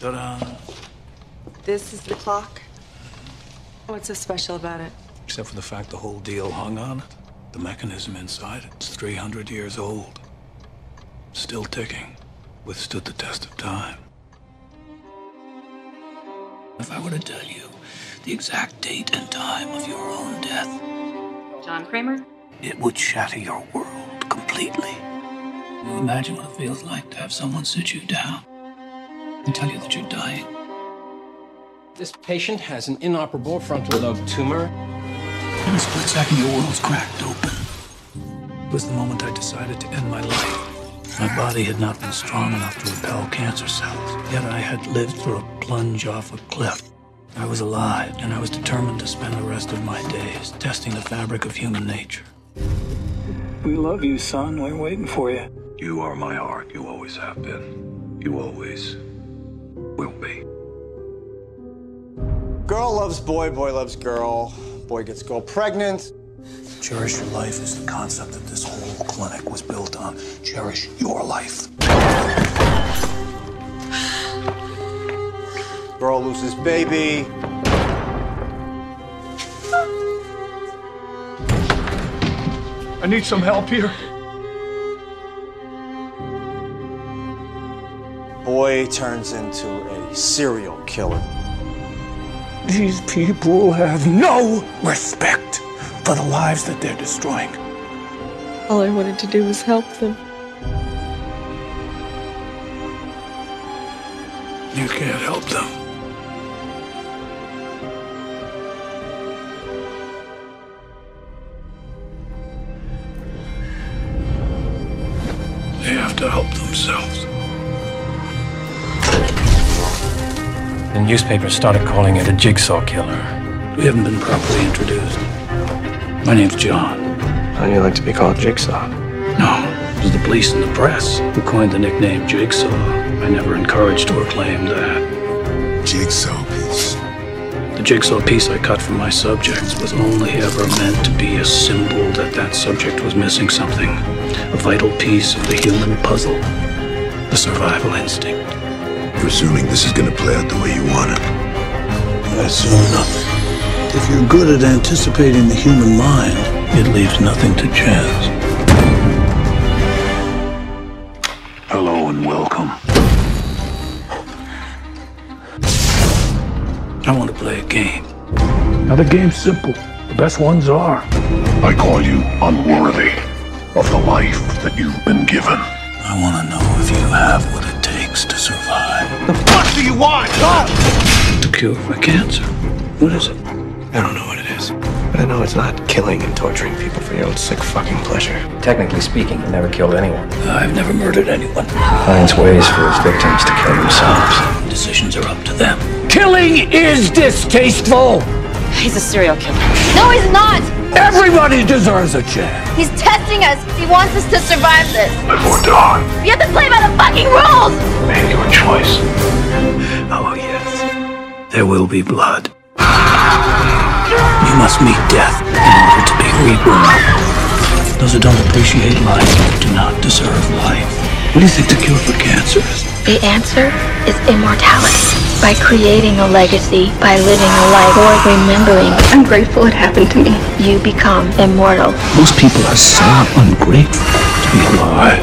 Ta-da. This is the clock. What's so special about it? Except for the fact the whole deal hung on it. The mechanism inside it's 300 years old. Still ticking. Withstood the test of time. If I were to tell you the exact date and time of your own death, John Kramer? it would shatter your world completely. You imagine what it feels like to have someone sit you down and tell you that you're dying. This patient has an inoperable frontal lobe tumor. In a split second, your world's cracked open. It was the moment I decided to end my life. My body had not been strong enough to repel cancer cells, yet I had lived through a plunge off a cliff. I was alive, and I was determined to spend the rest of my days testing the fabric of human nature. We love you, son. We're waiting for you. You are my heart. You always have been. You always will be. Girl loves boy, boy loves girl. Boy gets girl pregnant. Cherish your life is the concept that this whole clinic was built on. Cherish your life. Girl loses baby. I need some help here. Boy turns into a serial killer. These people have no respect for the lives that they're destroying. All I wanted to do was help them. You can't help them. The newspaper started calling it a jigsaw killer. We haven't been properly introduced. My name's John. How do you like to be called Jigsaw? No, it was the police and the press who coined the nickname Jigsaw. I never encouraged or claimed that. Jigsaw piece. The jigsaw piece I cut from my subjects was only ever meant to be a symbol that that subject was missing something. A vital piece of the human puzzle. The survival instinct. Presuming this is gonna play out the way you want it. I assume nothing. If you're good at anticipating the human mind, it leaves nothing to chance. Hello and welcome. I want to play a game. Now the game's simple. The best ones are. I call you unworthy of the life that you've been given. I want to know if you have what it takes to survive. What do you want? To cure my cancer. What is it? I don't know what it is. But I know it's not killing and torturing people for your own sick fucking pleasure. Technically speaking, he never killed anyone. I've never murdered anyone. He finds ways for his victims to kill themselves. Decisions are up to them. Killing is distasteful. He's a serial killer. No, he's not! Everybody deserves a chance. He's testing us. He wants us to survive this. Live or die. You have to play by the fucking rules! Make your choice. Oh, yes. There will be blood. You must meet death in order to be reborn. Those who don't appreciate life do not deserve life. What do you think the cure for cancer is? The answer is immortality. By creating a legacy, by living a life worth remembering. I'm grateful it happened to me. You become immortal. Most people are so ungrateful to be alive.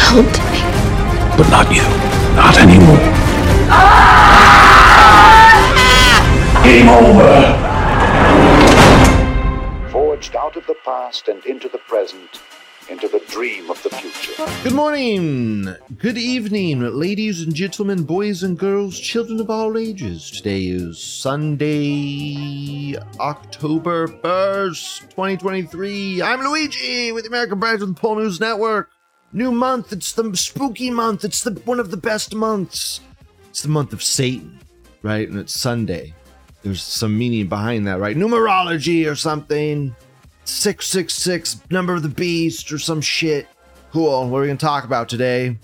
Help me. But not you. Not anymore. Game over. Forged out of the past and into the present, into the dream of the future. Good morning, good evening, ladies and gentlemen, boys and girls, children of all ages. Today is Sunday, October 1st, 2023. I'm Luigi with the American Branch of the Pol News Network. New month, it's the spooky month, it's the one of the best months. It's the month of Satan, right? And it's Sunday. There's some meaning behind that, right? Numerology or something. 666, number of the beast, or some shit. Cool. What are we going to talk about today?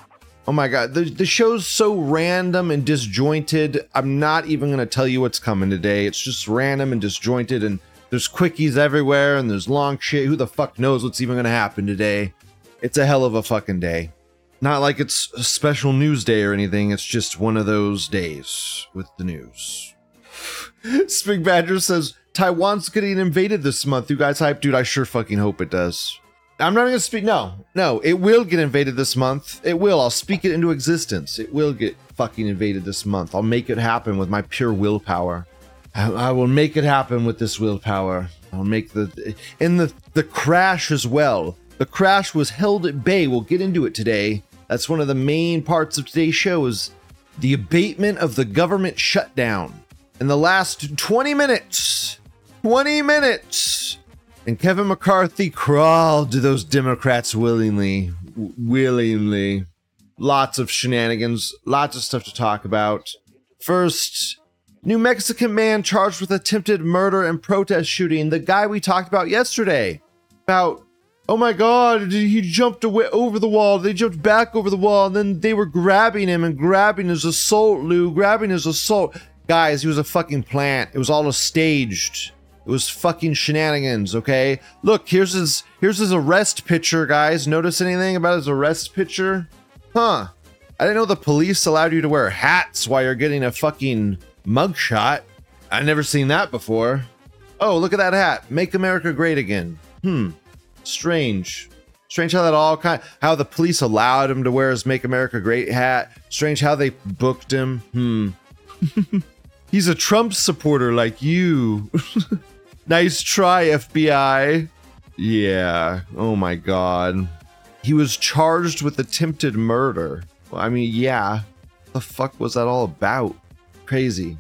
Oh my god, the, the show's so random and disjointed. I'm not even going to tell you what's coming today. It's just random and disjointed, and there's quickies everywhere, and there's long shit. Who the fuck knows what's even going to happen today? It's a hell of a fucking day. Not like it's a special news day or anything. It's just one of those days with the news. Spig Badger says Taiwan's getting invaded this month. You guys hype, dude? I sure fucking hope it does. I'm not gonna speak. No, no, it will get invaded this month. It will. I'll speak it into existence. It will get fucking invaded this month. I'll make it happen with my pure willpower. I, I will make it happen with this willpower. I'll make the in the the crash as well. The crash was held at bay. We'll get into it today. That's one of the main parts of today's show is the abatement of the government shutdown. In the last 20 minutes, 20 minutes, and Kevin McCarthy crawled to those Democrats willingly, w- willingly. Lots of shenanigans, lots of stuff to talk about. First, New Mexican man charged with attempted murder and protest shooting. The guy we talked about yesterday. About, oh my god, he jumped away over the wall. They jumped back over the wall, and then they were grabbing him and grabbing his assault, Lou, grabbing his assault. Guys, he was a fucking plant. It was all a staged. It was fucking shenanigans, okay? Look, here's his here's his arrest picture, guys. Notice anything about his arrest picture? Huh. I didn't know the police allowed you to wear hats while you're getting a fucking mugshot. I never seen that before. Oh, look at that hat. Make America great again. Hmm. Strange. Strange how that all kind how the police allowed him to wear his Make America Great hat. Strange how they booked him. Hmm. He's a Trump supporter like you. nice try, FBI. Yeah. Oh my god. He was charged with attempted murder. Well, I mean, yeah. The fuck was that all about? Crazy.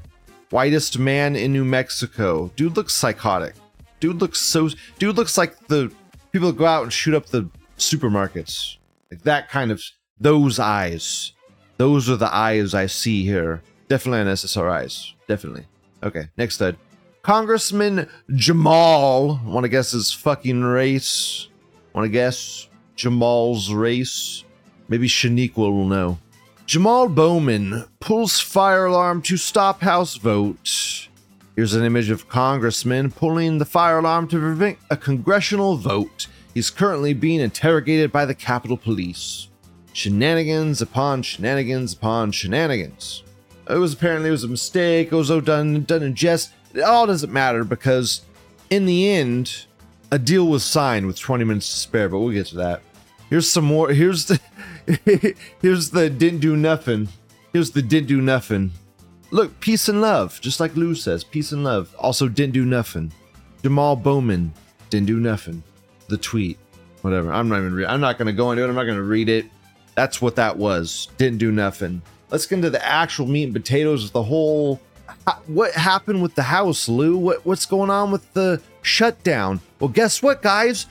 Whitest man in New Mexico. Dude looks psychotic. Dude looks so. Dude looks like the people that go out and shoot up the supermarkets. Like that kind of. Those eyes. Those are the eyes I see here. Definitely an SSRIs. Definitely. Okay, next thread. Congressman Jamaal. Want to guess his fucking race? Want to guess Jamaal's race? Maybe Shaniqua will know. Jamaal Bowman pulls fire alarm to stop House vote. Here's an image of Congressman pulling the fire alarm to prevent a congressional vote. He's currently being interrogated by the Capitol Police. Shenanigans upon shenanigans upon shenanigans. It was apparently it was a mistake. It was all done done in jest. It all doesn't matter because in the end, a deal was signed with 20 minutes to spare. But we'll get to that. Here's some more. Here's the here's the didn't do nothing. Here's the didn't do nothing. Look, peace and love, just like Lou says, peace and love. Also, didn't do nothing. Jamaal Bowman didn't do nothing. The tweet, whatever. I'm not even. Re- I'm not gonna go into it. I'm not gonna read it. That's what that was. Didn't do nothing. Let's get into the actual meat and potatoes of the whole. What happened with the house, Lou? What what's going on with the shutdown? Well, guess what, guys?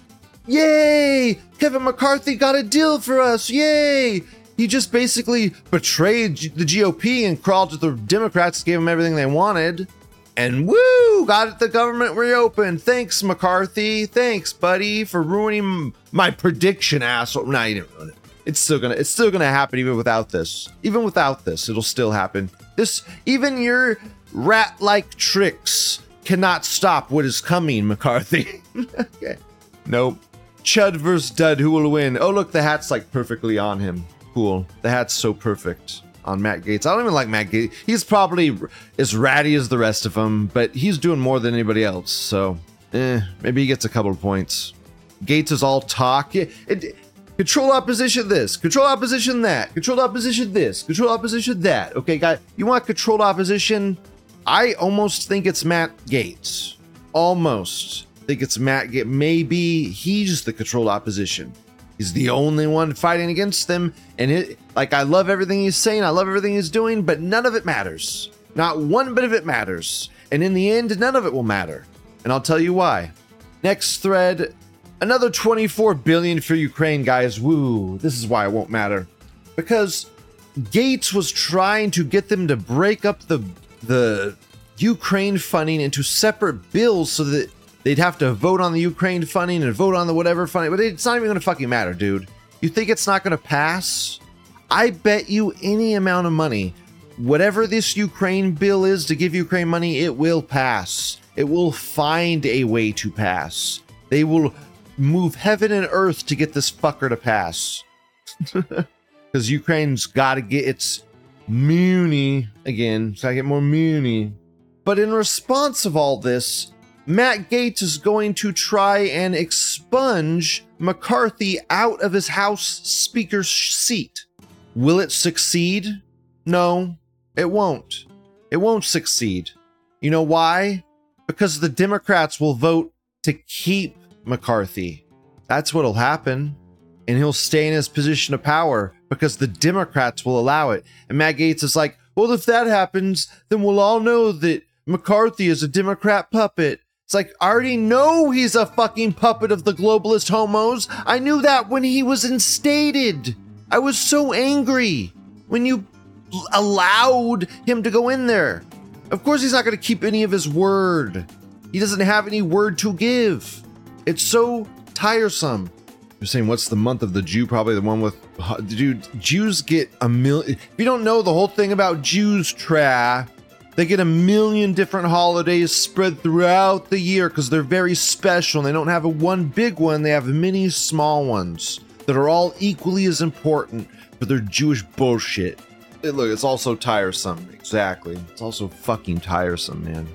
Yay! Kevin McCarthy got a deal for us. Yay! He just basically betrayed the GOP and crawled to the Democrats, gave them everything they wanted, and woo! Got the government reopened. Thanks, McCarthy. Thanks, buddy, for ruining my prediction, asshole. Nah, you didn't ruin it. It's still gonna. It's still gonna happen even without this. Even without this, it'll still happen. This, even your rat-like tricks cannot stop what is coming, McCarthy. okay. Nope. Chud versus Dud, who will win? Oh, look, the hat's like perfectly on him. Cool. The hat's so perfect on Matt Gaetz. I don't even like Matt Gaetz. He's probably as ratty as the rest of them, but he's doing more than anybody else. So, eh, maybe he gets a couple of points. Gaetz is all talk. It, it, control opposition this, control opposition that, control opposition this, control opposition that. Okay, guy, you want controlled opposition? I almost think it's Matt Gaetz. Almost think it's Matt Gaetz. Maybe he's the controlled opposition. He's the only one fighting against them. And it, like, I love everything he's saying, I love everything he's doing, but none of it matters. Not one bit of it matters. And in the end, none of it will matter. And I'll tell you why. Next thread another 24 billion for Ukraine, guys. Woo, this is why it won't matter. Because Gaetz was trying to get them to break up the the Ukraine funding into separate bills so that they'd have to vote on the Ukraine funding and vote on the whatever funding, but it's not even going to fucking matter, dude. You think it's not going to pass? I bet you any amount of money, whatever this Ukraine bill is to give Ukraine money, it will pass. It will find a way to pass. They will move heaven and earth to get this fucker to pass. because Ukraine's got to get its muni again. so I get more muni. But in response of all this, Matt Gaetz is going to try and expunge McCarthy out of his House Speaker's seat. Will it succeed? No, it won't. It won't succeed. You know why? Because the Democrats will vote to keep McCarthy. That's what'll happen. And he'll stay in his position of power because the Democrats will allow it. And Matt Gaetz is like, well, if that happens, then we'll all know that McCarthy is a Democrat puppet. It's like, I already know he's a fucking puppet of the globalist homos. I knew that when he was instated. I was so angry when you allowed him to go in there. Of course, he's not going to keep any of his word. He doesn't have any word to give. It's so tiresome. You're saying, what's the month of the Jew? Probably the one with. Dude, Jews get a million. If you don't know the whole thing about Jews, tra, they get a million different holidays spread throughout the year because they're very special. And they don't have a one big one, they have many small ones that are all equally as important for their Jewish bullshit. Look, it's also tiresome. Exactly. It's also fucking tiresome, man.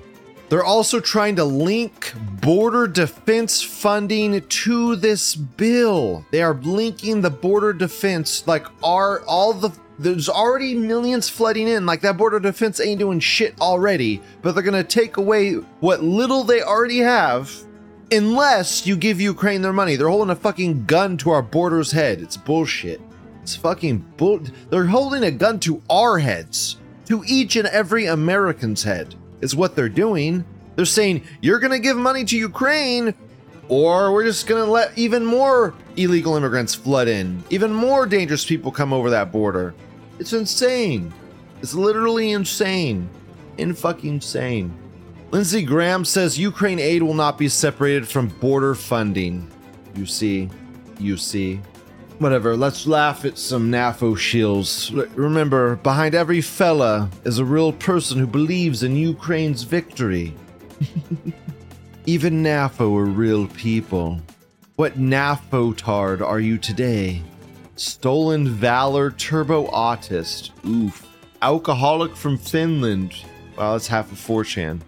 They're also trying to link border defense funding to this bill. They are linking the border defense like are all the there's already millions flooding in like that border defense ain't doing shit already, but they're to take away what little they already have unless you give Ukraine their money. They're holding a fucking gun to our border's head. It's bullshit. It's fucking bull. They're holding a gun to our heads, to each and every American's head is what they're doing. They're saying, you're going to give money to Ukraine, or we're just going to let even more illegal immigrants flood in, even more dangerous people come over that border. It's insane. It's literally insane. In fucking insane. Lindsey Graham says Ukraine aid will not be separated from border funding. You see, you see. Whatever, let's laugh at some NAFO shills. Remember, behind every fella is a real person who believes in Ukraine's victory. Even NAFO are real people. What NAFO tard are you today? Stolen Valor Turbo Autist. Oof. Alcoholic from Finland. Wow, that's half of 4chan.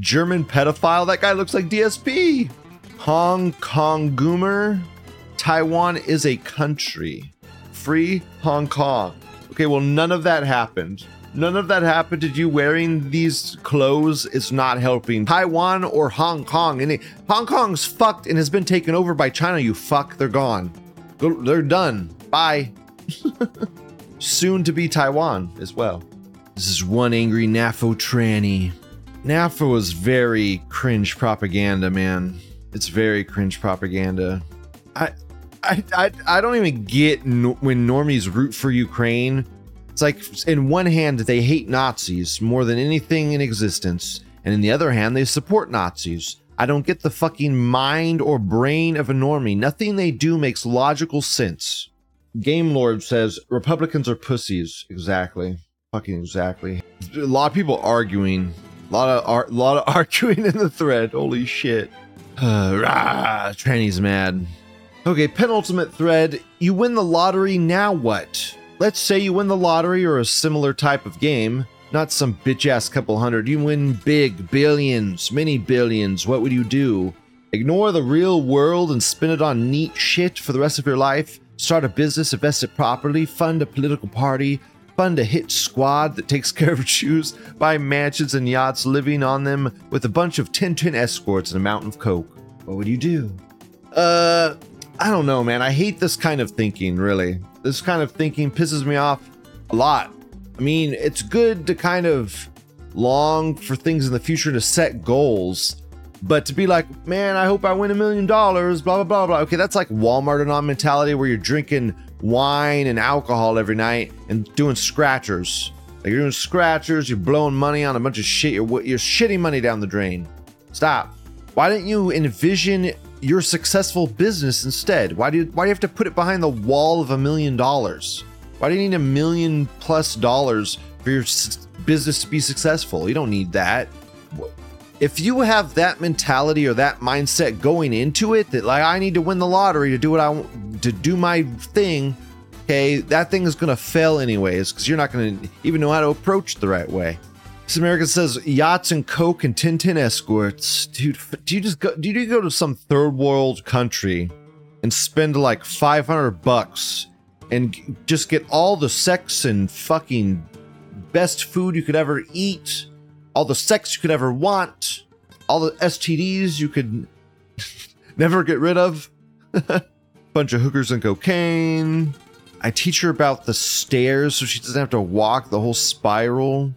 German pedophile? That guy looks like DSP. Hong Kong Goomer? Taiwan is a country. Free Hong Kong. Okay, well, none of that happened. None of that happened to you wearing these clothes is not helping Taiwan or Hong Kong. And Hong Kong's fucked and has been taken over by China. You fuck, they're gone. They're done. Bye. Soon to be Taiwan as well. This is one angry NAFO tranny. NAFO is very cringe propaganda, man. It's very cringe propaganda. I I, I, I don't even get no, when normies root for Ukraine. It's like, in one hand, they hate Nazis more than anything in existence, and in the other hand, they support Nazis. I don't get the fucking mind or brain of a normie. Nothing they do makes logical sense. Game Lord says Republicans are pussies. Exactly. Fucking exactly. A lot of people arguing. A lot of ar- lot of arguing in the thread. Holy shit. Uh, rah, tranny's mad. Okay, penultimate thread. You win the lottery, now what? Let's say you win the lottery or a similar type of game, not some bitch ass couple hundred. You win big, billions, many billions. What would you do? Ignore the real world and spend it on neat shit for the rest of your life? Start a business, invest it properly, fund a political party, fund a hit squad that takes care of shoes, buy mansions and yachts, living on them with a bunch of Tintin escorts and a mountain of coke. What would you do? Uh, I don't know, man. I hate this kind of thinking, really. This kind of thinking pisses me off a lot. I mean, it's good to kind of long for things in the future to set goals, but to be like, man, I hope I win a million dollars, blah, blah, blah, blah. Okay, that's like Walmart and on mentality where you're drinking wine and alcohol every night and doing scratchers. Like you're doing scratchers, you're blowing money on a bunch of shit, you're, you're shitting money down the drain. Stop. Why didn't you envision your successful business instead? Why do you, why do you have to put it behind the wall of a million dollars? Why do you need a million plus dollars for your s- business to be successful? You don't need that. If you have that mentality or that mindset going into it, that like I need to win the lottery to do what I want to do my thing, Okay, that thing is gonna fail anyways, because you're not gonna even know how to approach the right way. This American says yachts and coke and Tintin escorts. Dude, do you just go do you go to some third world country and spend like 500 bucks and just get all the sex and fucking best food you could ever eat, all the sex you could ever want, all the STDs you could never get rid of. Bunch of hookers and cocaine. I teach her about the stairs so she doesn't have to walk the whole spiral.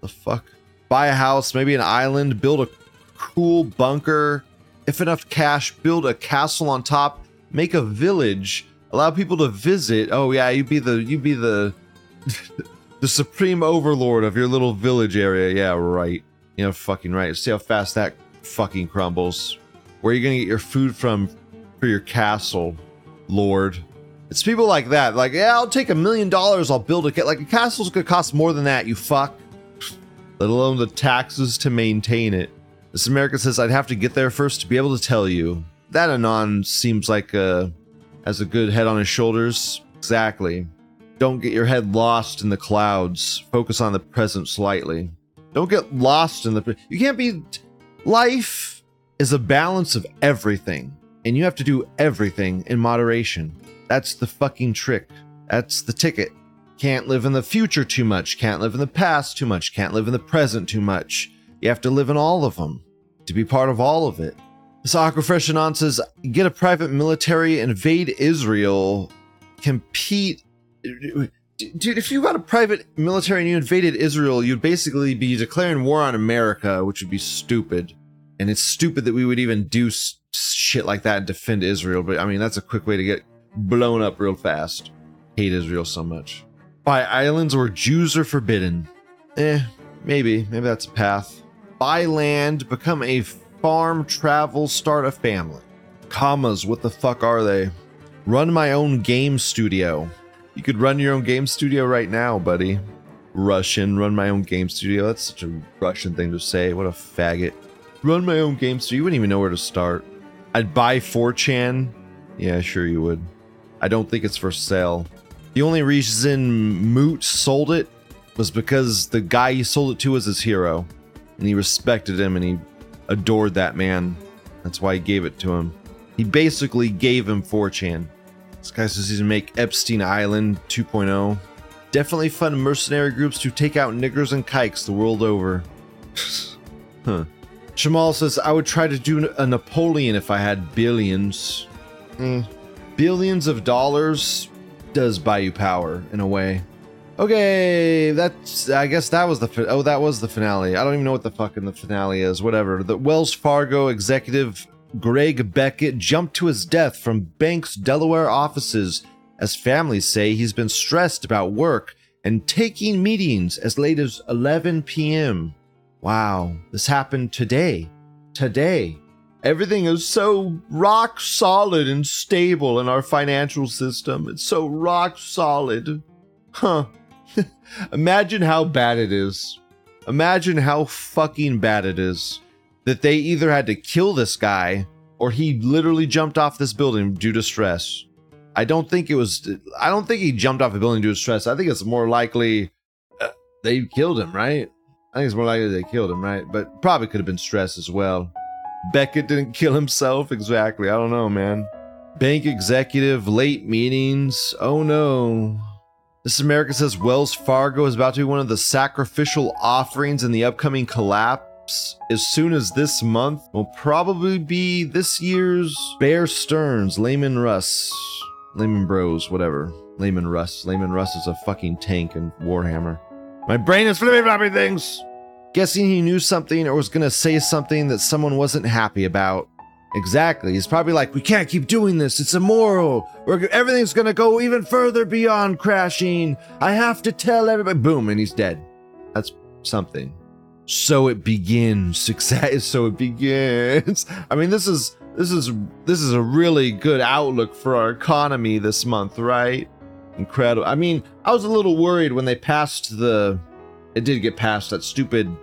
The fuck? Buy a house, maybe an island, build a cool bunker. If enough cash, build a castle on top, make a village, allow people to visit. Oh yeah, you'd be the you'd be the the supreme overlord of your little village area. Yeah, right. You know, fucking right. See how fast that fucking crumbles. Where are you gonna get your food from for your castle, Lord? It's people like that. Like, yeah, I'll take a million dollars. I'll build a ca-. like a castle's gonna cost more than that. You fuck. Let alone the taxes to maintain it. This American says I'd have to get there first to be able to tell you. That Anon seems like uh has a good head on his shoulders. Exactly. Don't get your head lost in the clouds. Focus on the present slightly. Don't get lost in the. You can't be. Life is a balance of everything, and you have to do everything in moderation. That's the fucking trick. That's the ticket. Can't live in the future too much. Can't live in the past too much. Can't live in the present too much. You have to live in all of them to be part of all of it. This Aquafresh Anon says get a private military, invade Israel, compete. Dude, if you got a private military and you invaded Israel, you'd basically be declaring war on America, which would be stupid. And it's stupid that we would even do shit like that and defend Israel. But I mean, that's a quick way to get blown up real fast. Hate Israel so much. Buy islands where Jews are forbidden. Eh, maybe. Maybe that's a path. Buy land, become a farm, travel, start a family. Commas, what the fuck are they? Run my own game studio. You could run your own game studio right now, buddy. Russian, run my own game studio. That's such a Russian thing to say. What a faggot. Run my own game studio. You wouldn't even know where to start. I'd buy 4chan. Yeah, sure you would. I don't think it's for sale. The only reason Moot sold it was because the guy he sold it to was his hero. And he respected him and he adored that man. That's why he gave it to him. He basically gave him 4chan. This guy says he's gonna make Epstein Island 2.0. Definitely fund mercenary groups to take out niggers and kikes the world over. huh. Shamal says I would try to do a Napoleon if I had billions. Eh. Billions of dollars does buy you power in a way. Okay, that's. I guess that was the. fi- Oh, that was the finale. I don't even know what the fucking the finale is. Whatever. The Wells Fargo executive Greg Beckett jumped to his death from Bank's Delaware offices, as families say he's been stressed about work and taking meetings as late as 11 p.m. Wow, this happened today. Today. Everything is so rock solid and stable in our financial system. It's so rock solid. Huh. Imagine how bad it is. Imagine how fucking bad it is that they either had to kill this guy or he literally jumped off this building due to stress. I don't think it was. I don't think he jumped off a building due to stress. I think it's more likely uh, they killed him, right? I think it's more likely they killed him, right? But probably could have been stress as well. Beckett didn't kill himself exactly. I don't know, man. Bank executive, late meetings. Oh no. This America says Wells Fargo is about to be one of the sacrificial offerings in the upcoming collapse. As soon as this month will probably be this year's Bear Stearns, Lehman Russ, Lehman Bros, whatever. Lehman Russ. Leman Russ is a fucking tank and Warhammer. My brain is flipping floppy things. Guessing he knew something or was gonna say something that someone wasn't happy about. Exactly. He's probably like, we can't keep doing this. It's immoral. We're, everything's gonna go even further beyond crashing. I have to tell everybody. Boom, and he's dead. That's something. So it begins. Success. So it begins. I mean, this is this is this is a really good outlook for our economy this month, right? Incredible. I mean, I was a little worried when they passed the. It did get passed that stupid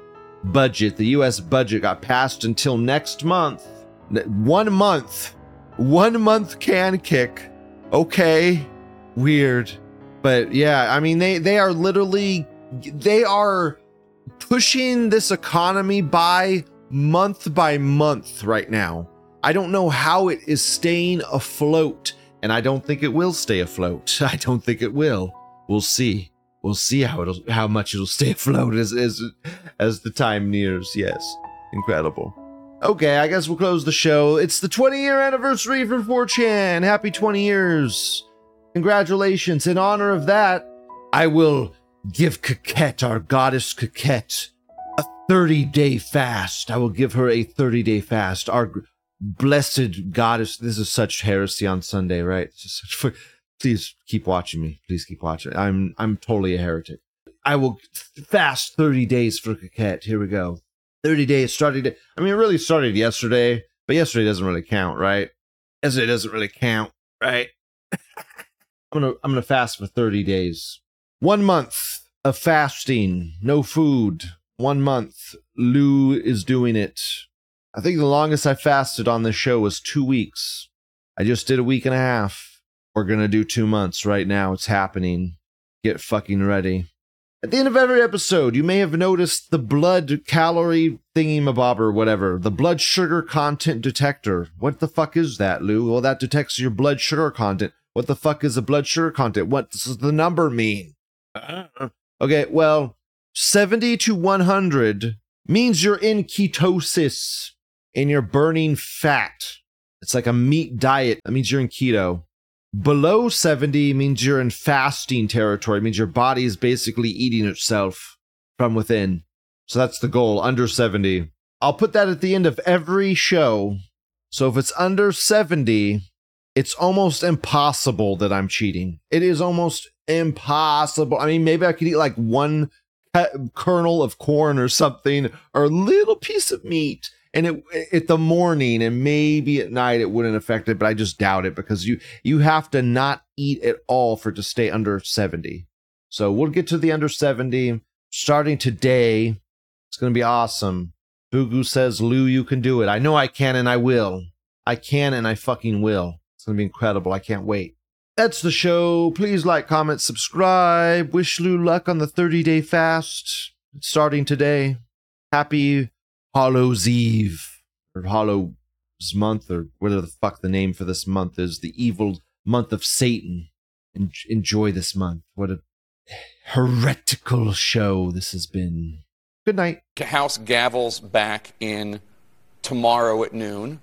budget. The U.S. budget got passed until next month. One month. One month can kick. Okay. Weird. But yeah, I mean they they are literally they are pushing this economy by month by month right now. I don't know how it is staying afloat, and I don't think it will stay afloat. I don't think it will. We'll see. We'll see how it'll how much it'll stay afloat as as as the time nears. Yes, incredible. Okay, I guess we'll close the show. It's the 20 year anniversary for 4chan. Happy 20 years. Congratulations. In honor of that, I will give Coquette, our goddess Coquette, a 30 day fast. I will give her a 30 day fast. Our blessed goddess. This is such heresy on Sunday, right? Please keep watching me. Please keep watching. I'm I'm totally a heretic. I will fast 30 days for Coquette. Here we go. 30 days starting to, I mean, it really started yesterday, but yesterday doesn't really count, right? Yesterday doesn't really count, right? I'm gonna I'm gonna fast for 30 days. One month of fasting, no food. One month. Lou is doing it. I think the longest I fasted on this show was two weeks. I just did a week and a half. We're gonna do two months right now. It's happening. Get fucking ready. At the end of every episode, you may have noticed the blood calorie thingy-mabob or whatever, the blood sugar content detector. What the fuck is that, Lou? Well, that detects your blood sugar content. What the fuck is a blood sugar content? What does the number mean? Uh-huh. Okay, well, 70 to 100 means you're in ketosis and you're burning fat. It's like a meat diet. That means you're in keto. Below 70 means you're in fasting territory. It means your body is basically eating itself from within. So that's the goal, under 70. I'll put that at the end of every show. So if it's under 70, it's almost impossible that I'm cheating. It is almost impossible. I mean, maybe I could eat like one kernel of corn or something, or a little piece of meat, and it at the morning and maybe at night it wouldn't affect it, but I just doubt it because you you have to not eat at all for it to stay under 70. So we'll get to the under 70 starting today. It's gonna be awesome. Bugu says, Lou, you can do it. I know I can and I will. I can and I fucking will. It's to be incredible. I can't wait. That's the show. Please like, comment, subscribe. Wish Lou luck on the 30 day fast starting today. Happy Hollow's Eve or Hollow's month or whatever the fuck the name for this month is. The evil month of Satan. En- enjoy this month. What a heretical show this has been. Good night. House gavels back in tomorrow at noon.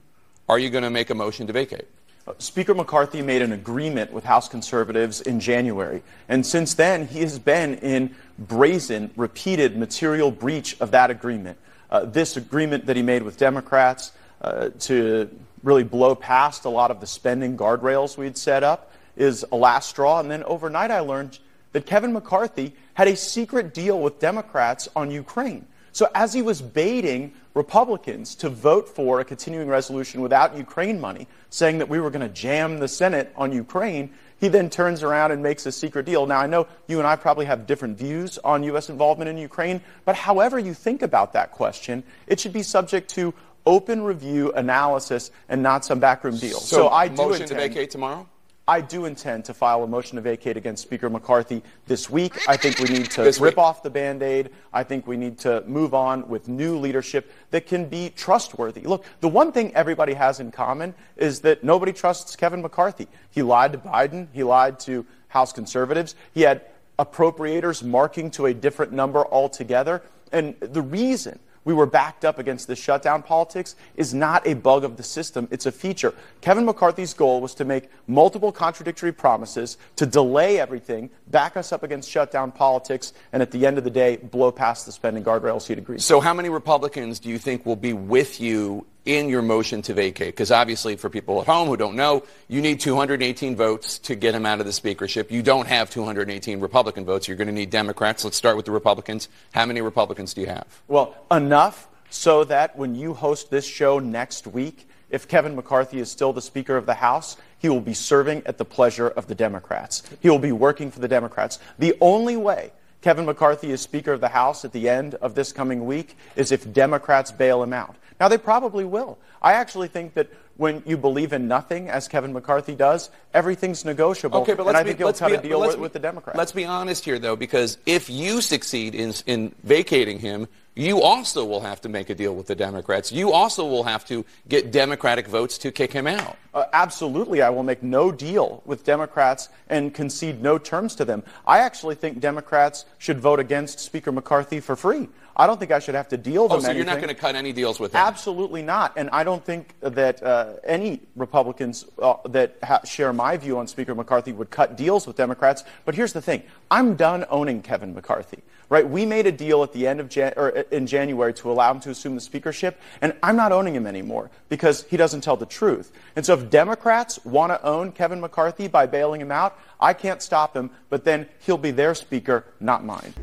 Are you going to make a motion to vacate? Uh, Speaker McCarthy made an agreement with House conservatives in January. And since then, he has been in brazen, repeated material breach of that agreement. Uh, this agreement that he made with Democrats uh, to really blow past a lot of the spending guardrails we'd set up is a last straw. And then overnight, I learned that Kevin McCarthy had a secret deal with Democrats on Ukraine. So as he was baiting Republicans to vote for a continuing resolution without Ukraine money, saying that we were going to jam the Senate on Ukraine, he then turns around and makes a secret deal. Now, I know you and I probably have different views on U.S. involvement in Ukraine, but however you think about that question, it should be subject to open review, analysis, and not some backroom deal. So, so I do motion intend, to vacate tomorrow? I do intend to file a motion to vacate against Speaker McCarthy this week. I think we need to rip off the band aid. I think we need to move on with new leadership that can be trustworthy. Look, the one thing everybody has in common is that nobody trusts Kevin McCarthy. He lied to Biden, he lied to House conservatives, he had appropriators marking to a different number altogether. And the reason we were backed up against this shutdown politics is not a bug of the system, it's a feature. Kevin McCarthy's goal was to make multiple contradictory promises, to delay everything, back us up against shutdown politics, and at the end of the day, blow past the spending guardrails he'd agreed. So, how many Republicans do you think will be with you in your motion to vacate? Because obviously, for people at home who don't know, you need 218 votes to get him out of the speakership. You don't have 218 Republican votes. You're going to need Democrats. Let's start with the Republicans. How many Republicans do you have? Well, enough so that when you host this show next week, if Kevin McCarthy is still the Speaker of the House, he will be serving at the pleasure of the Democrats. He will be working for the Democrats. The only way Kevin McCarthy is Speaker of the House at the end of this coming week is if Democrats bail him out. Now, they probably will. I actually think that when you believe in nothing, as Kevin McCarthy does, everything's negotiable. Okay, but and let's I be, think he'll let's cut be, a deal with, be- with the Democrats. Let's be honest here, though, because if you succeed in, in vacating him, you also will have to make a deal with the Democrats. You also will have to get Democratic votes to kick him out. Uh, absolutely, I will make no deal with Democrats and concede no terms to them. I actually think Democrats should vote against Speaker McCarthy for free. I don't think I should have to deal with them Oh, so you're not going to cut any deals with him? Absolutely not. And I don't think that uh, any Republicans uh, that ha- share my view on Speaker McCarthy would cut deals with Democrats. But here's the thing I'm done owning Kevin McCarthy. Right? We made a deal at the end of Jan- or uh, in January to allow him to assume the speakership, and I'm not owning him anymore because he doesn't tell the truth. And so if Democrats want to own Kevin McCarthy by bailing him out, I can't stop him, but then he'll be their speaker, not mine.